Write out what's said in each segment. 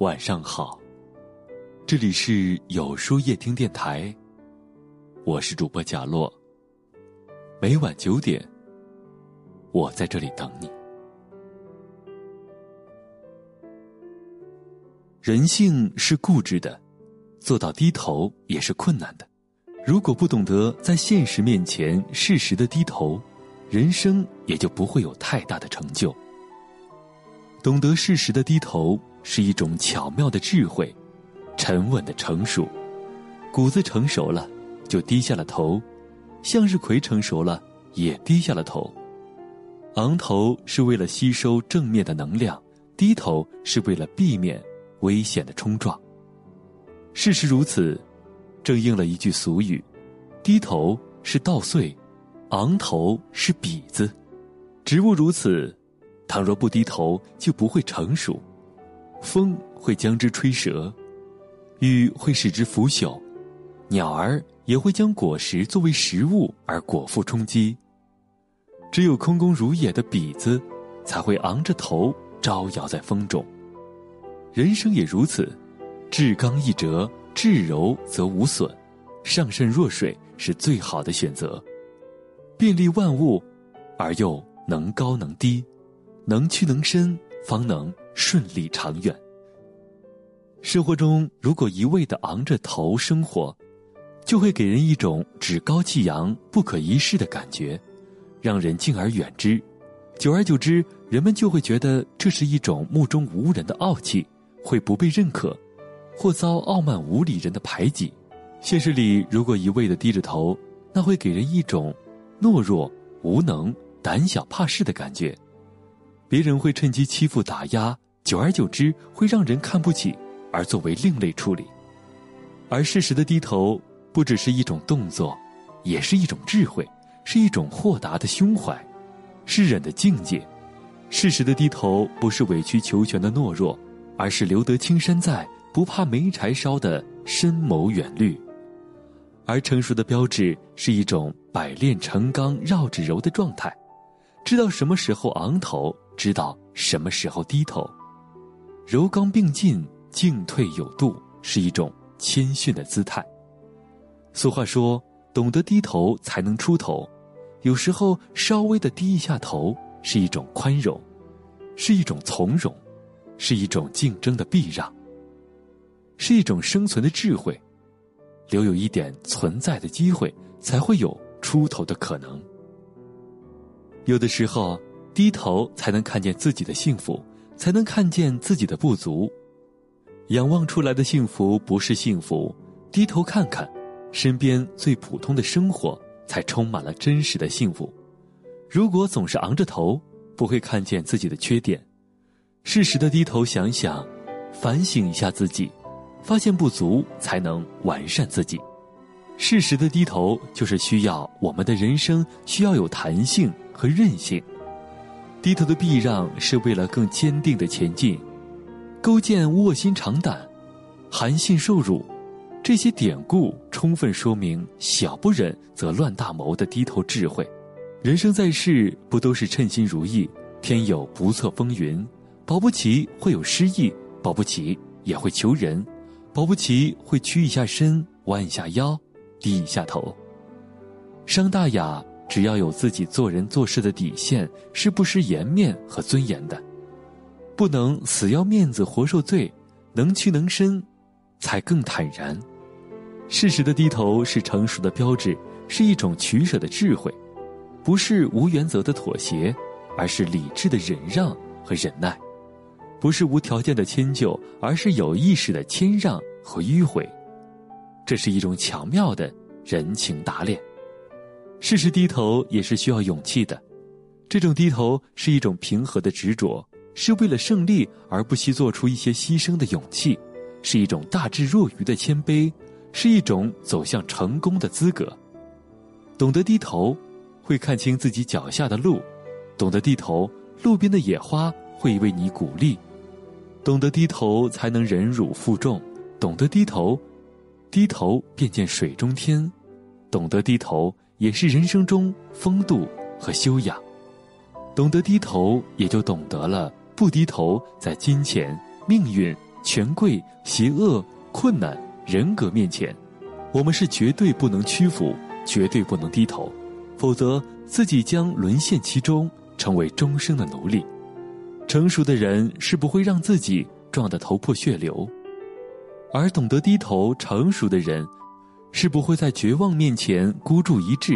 晚上好，这里是有书夜听电台，我是主播贾洛。每晚九点，我在这里等你。人性是固执的，做到低头也是困难的。如果不懂得在现实面前适时的低头，人生也就不会有太大的成就。懂得适时的低头。是一种巧妙的智慧，沉稳的成熟，谷子成熟了，就低下了头；向日葵成熟了，也低下了头。昂头是为了吸收正面的能量，低头是为了避免危险的冲撞。事实如此，正应了一句俗语：低头是稻穗，昂头是笔子。植物如此，倘若不低头，就不会成熟。风会将之吹折，雨会使之腐朽，鸟儿也会将果实作为食物而果腹充饥。只有空空如也的笔子，才会昂着头招摇在风中。人生也如此，至刚易折，至柔则无损，上善若水是最好的选择。便利万物，而又能高能低，能屈能伸，方能。顺利长远。生活中，如果一味的昂着头生活，就会给人一种趾高气扬、不可一世的感觉，让人敬而远之。久而久之，人们就会觉得这是一种目中无人的傲气，会不被认可，或遭傲慢无礼人的排挤。现实里，如果一味的低着头，那会给人一种懦弱、无能、胆小怕事的感觉，别人会趁机欺负打压。久而久之，会让人看不起，而作为另类处理。而适时的低头，不只是一种动作，也是一种智慧，是一种豁达的胸怀，是忍的境界。适时的低头，不是委曲求全的懦弱，而是留得青山在，不怕没柴烧的深谋远虑。而成熟的标志，是一种百炼成钢、绕指柔的状态，知道什么时候昂头，知道什么时候低头。柔刚并进，进退有度，是一种谦逊的姿态。俗话说：“懂得低头才能出头。”有时候稍微的低一下头，是一种宽容，是一种从容，是一种竞争的避让，是一种生存的智慧。留有一点存在的机会，才会有出头的可能。有的时候，低头才能看见自己的幸福。才能看见自己的不足，仰望出来的幸福不是幸福，低头看看，身边最普通的生活才充满了真实的幸福。如果总是昂着头，不会看见自己的缺点，适时的低头想想，反省一下自己，发现不足才能完善自己。适时的低头，就是需要我们的人生需要有弹性和韧性。低头的避让是为了更坚定的前进，勾践卧薪尝胆，韩信受辱，这些典故充分说明“小不忍则乱大谋”的低头智慧。人生在世，不都是称心如意？天有不测风云，保不齐会有失意，保不齐也会求人，保不齐会屈一下身，弯一下腰，低一下头。商大雅。只要有自己做人做事的底线，是不失颜面和尊严的，不能死要面子活受罪，能屈能伸，才更坦然。适时的低头是成熟的标志，是一种取舍的智慧，不是无原则的妥协，而是理智的忍让和忍耐；不是无条件的迁就，而是有意识的谦让和迂回。这是一种巧妙的人情打脸。适时低头也是需要勇气的，这种低头是一种平和的执着，是为了胜利而不惜做出一些牺牲的勇气，是一种大智若愚的谦卑，是一种走向成功的资格。懂得低头，会看清自己脚下的路；懂得低头，路边的野花会为你鼓励；懂得低头，才能忍辱负重；懂得低头，低头便见水中天；懂得低头。也是人生中风度和修养，懂得低头，也就懂得了不低头，在金钱、命运权贵、邪恶、困难、人格面前，我们是绝对不能屈服，绝对不能低头，否则自己将沦陷其中，成为终生的奴隶。成熟的人是不会让自己撞得头破血流，而懂得低头、成熟的人，是不会在绝望面前孤注一掷，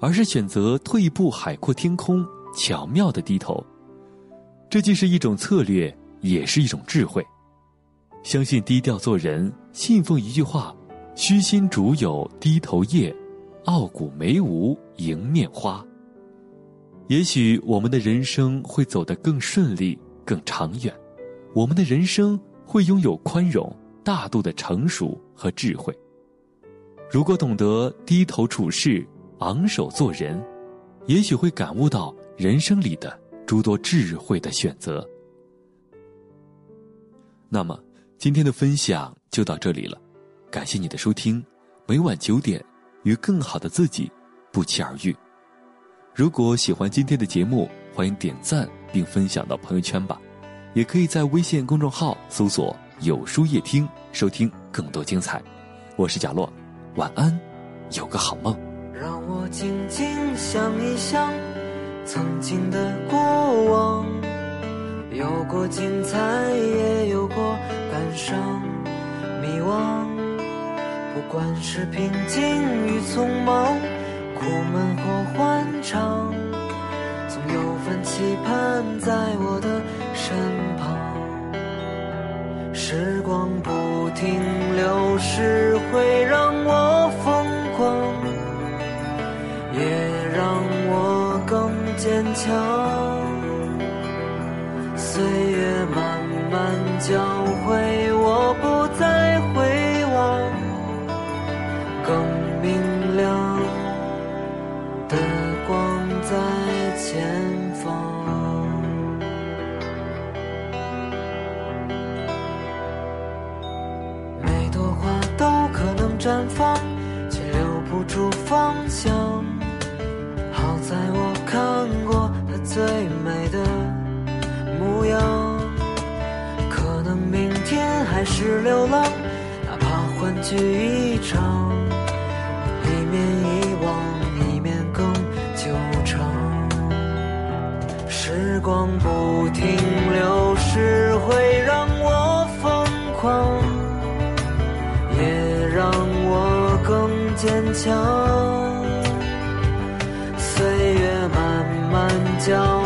而是选择退一步海阔天空，巧妙的低头。这既是一种策略，也是一种智慧。相信低调做人，信奉一句话：“虚心竹有低头叶，傲骨梅无迎面花。”也许我们的人生会走得更顺利、更长远，我们的人生会拥有宽容、大度的成熟和智慧。如果懂得低头处事、昂首做人，也许会感悟到人生里的诸多智慧的选择。那么，今天的分享就到这里了，感谢你的收听。每晚九点，与更好的自己不期而遇。如果喜欢今天的节目，欢迎点赞并分享到朋友圈吧。也可以在微信公众号搜索“有书夜听”收听更多精彩。我是贾洛，晚安，有个好梦。让我静静想一想曾经的过往，有过精彩，也有过感伤、迷惘。不管是平静与匆忙。苦闷或欢畅，总有份期盼在我的身旁。时光不停墙。岁月慢慢教最美的模样。可能明天还是流浪，哪怕欢聚一场，一面遗忘，一面更久长。时光不停流逝，会让我疯狂。也让我更坚强教。